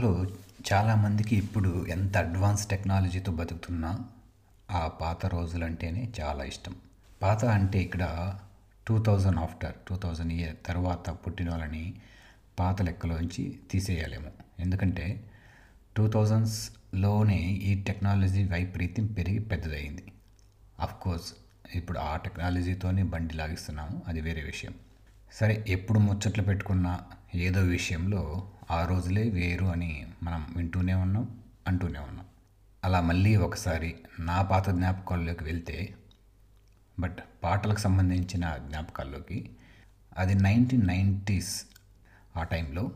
మనలో చాలామందికి ఇప్పుడు ఎంత అడ్వాన్స్ టెక్నాలజీతో బతుకుతున్నా ఆ పాత రోజులంటేనే చాలా ఇష్టం. పాత అంటే ఇక్కడ two thousand after two thousand year తర్వాత పుట్టిన వాళ్ళని పాత లెక్కలోంచి తీసేయలేము. ఎందుకంటే టూ థౌజండ్స్లోనే ఈ టెక్నాలజీ వైపరీత్యం పెరిగి పెద్దదైంది కోర్స్ ఇప్పుడు ఆ టెక్నాలజీతోనే బండి లాగిస్తున్నాము అది వేరే విషయం. సరే ఎప్పుడు ముచ్చట్లు పెట్టుకున్న ఏదో విషయంలో ఆ రోజులే వేరు అని మనం వింటూనే ఉన్నాం అంటూనే ఉన్నాం. అలా మళ్ళీ ఒకసారి నా పాత జ్ఞాపకాల్లోకి వెళ్తే బట్ పాటలకు సంబంధించిన జ్ఞాపకాల్లోకి అది నైన్టీన్ నైంటీస్ ఆ టైంలో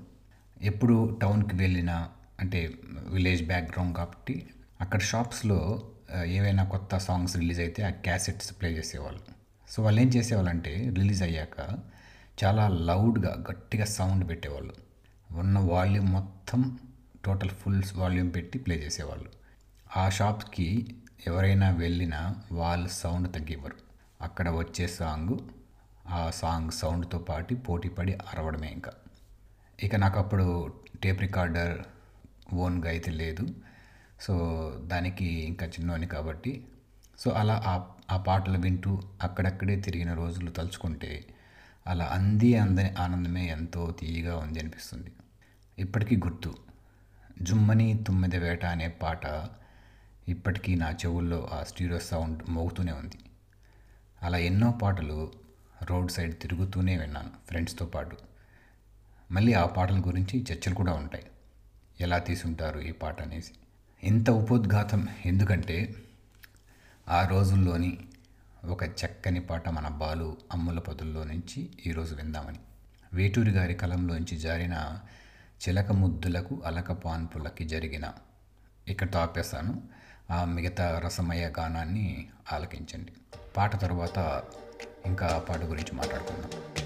ఎప్పుడు టౌన్కి వెళ్ళినా అంటే విలేజ్ బ్యాక్గ్రౌండ్ కాబట్టి అక్కడ షాప్స్లో ఏవైనా కొత్త సాంగ్స్ రిలీజ్ అయితే ఆ క్యాసెట్స్ ప్లే చేసేవాళ్ళు. సో వాళ్ళు ఏం చేసేవాళ్ళంటే రిలీజ్ అయ్యాక చాలా లౌడ్గా గట్టిగా సౌండ్ పెట్టేవాళ్ళు. ఉన్న వాల్యూమ్ మొత్తం టోటల్ ఫుల్ వాల్యూమ్ పెట్టి ప్లే చేసేవాళ్ళు. ఆ షాప్కి ఎవరైనా వెళ్ళినా వాళ్ళు సౌండ్ తగ్గివ్వరు. అక్కడ వచ్చే సాంగ్ ఆ సాంగ్ సౌండ్తో పాటు పోటీపడి అరవడమే ఇంకా. ఇక నాకు అప్పుడు టేప్ రికార్డర్ ఓన్గా అయితే లేదు. సో దానికి ఇంకా చిన్నోని కాబట్టి. సో అలా ఆ ఆ పాటలు వింటూ అక్కడక్కడే తిరిగిన రోజులు తలుచుకుంటే అలా అంది అందని ఆనందమే ఎంతో తీయగా ఉంది అనిపిస్తుంది. ఇప్పటికీ గుర్తు. జుమ్మని తుమ్మెద వేట అనే పాట ఇప్పటికీ నా చెవుల్లో ఆ స్టీరియో సౌండ్ మోగుతూనే ఉంది. అలా ఎన్నో పాటలు రోడ్ సైడ్ తిరుగుతూనే విన్నాను ఫ్రెండ్స్తో పాటు. మళ్ళీ ఆ పాటల గురించి చర్చలు కూడా ఉంటాయి. ఎలా తీసుంటారు ఈ పాట అనేసి. ఇంత ఉపోద్ఘాతం ఎందుకంటే ఆ రోజుల్లోని ఒక చక్కని పాట మన బాలు అమ్ముల పదుల్లో నుంచి ఈరోజు విందామని. వేటూరి గారి కలంలోంచి జారిన చిలక ముద్దులకు అలక పాన్పులకి జరిగిన ఇక్కడతో ఆపేస్తాను ఆ మిగతా రసమయ గానాన్ని ఆలకించండి. పాట తర్వాత ఇంకా ఆ పాట గురించి మాట్లాడుకుందాం.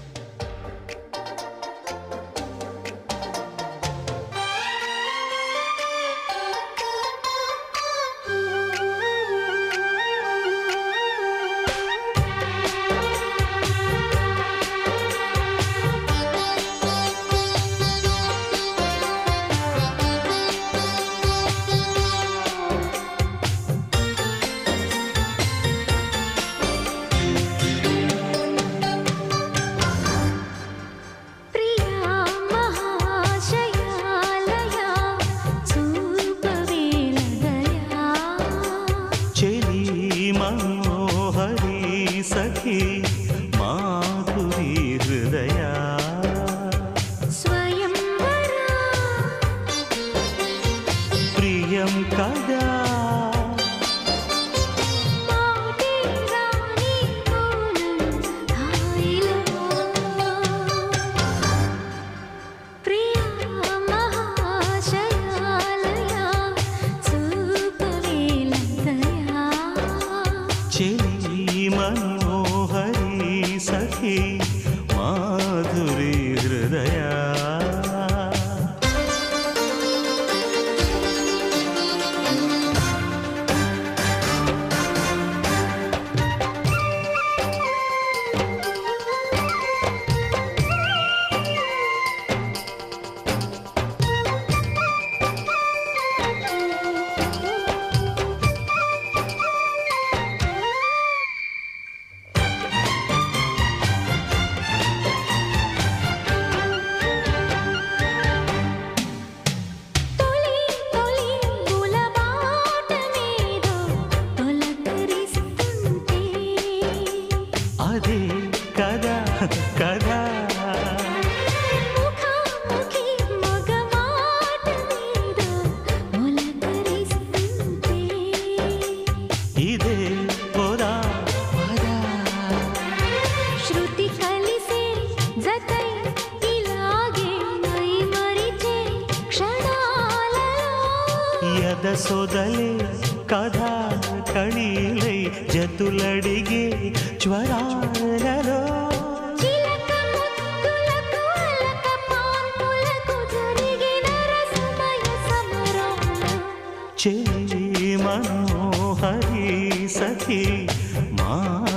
మాధురి ముద్దులకు అలక పాన్పులకు జరిగిన రసమయ సమరంలో. చెలి మనోహరి సఖి మాధురి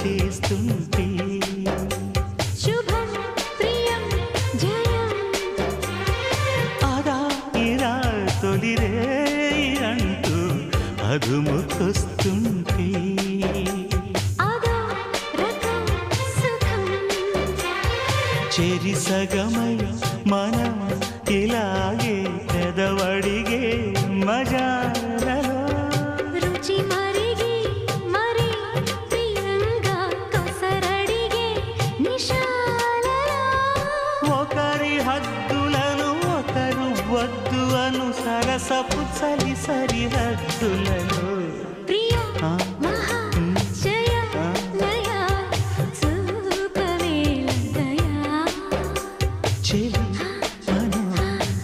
చేస్తుంటే. అదా ఇరా తొలిరే అంటూ అదుముకొస్తుంటే చెరి సగమై మనం ఇలాగే పెదవడిగే మజాలలో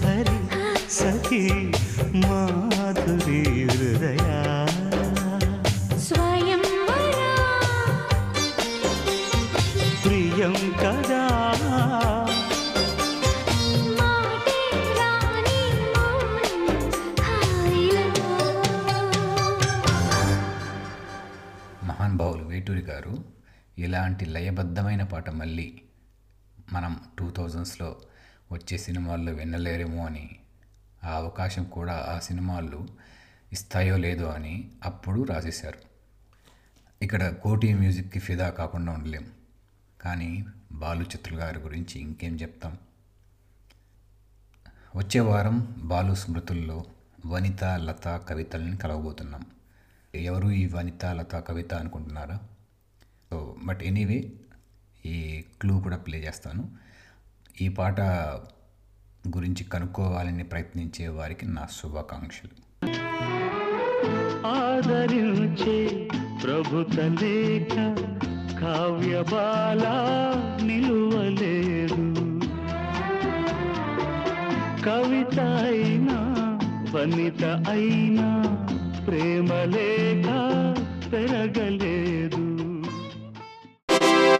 హరి సఖి మాధురి హృదయా. స్వయంవరా ప్రియం కదా ఇలాంటి లయబద్ధమైన పాట మళ్ళీ మనం టూ థౌజండ్స్లో వచ్చే సినిమాల్లో వినలేరేమో అని ఆ అవకాశం కూడా ఆ సినిమాలు ఇస్తాయో లేదో అని అప్పుడు రాసేశారు. ఇక్కడ కోటి మ్యూజిక్కి ఫిదా కాకుండా ఉండలేం. కానీ బాలు చిత్ర గారి గురించి ఇంకేం చెప్తాం? వచ్చే వారం బాలు స్మృతుల్లో వనిత లత కవితల్ని కలవబోతున్నాం. ఎవరు ఈ వనిత లత కవిత అనుకుంటున్నారా? సో బట్ ఎనీవే ఈ క్లూ కూడా ప్లే చేస్తాను. ఈ పాట గురించి కనుక్కోవాలని ప్రయత్నించే వారికి నా శుభాకాంక్షలు. ఆదరించే ప్రభుత లేఖ కావ్యబాల నిలువలేదు కవిత అయినా వనిత అయినా ప్రేమ లేఖ పెరగలేదు.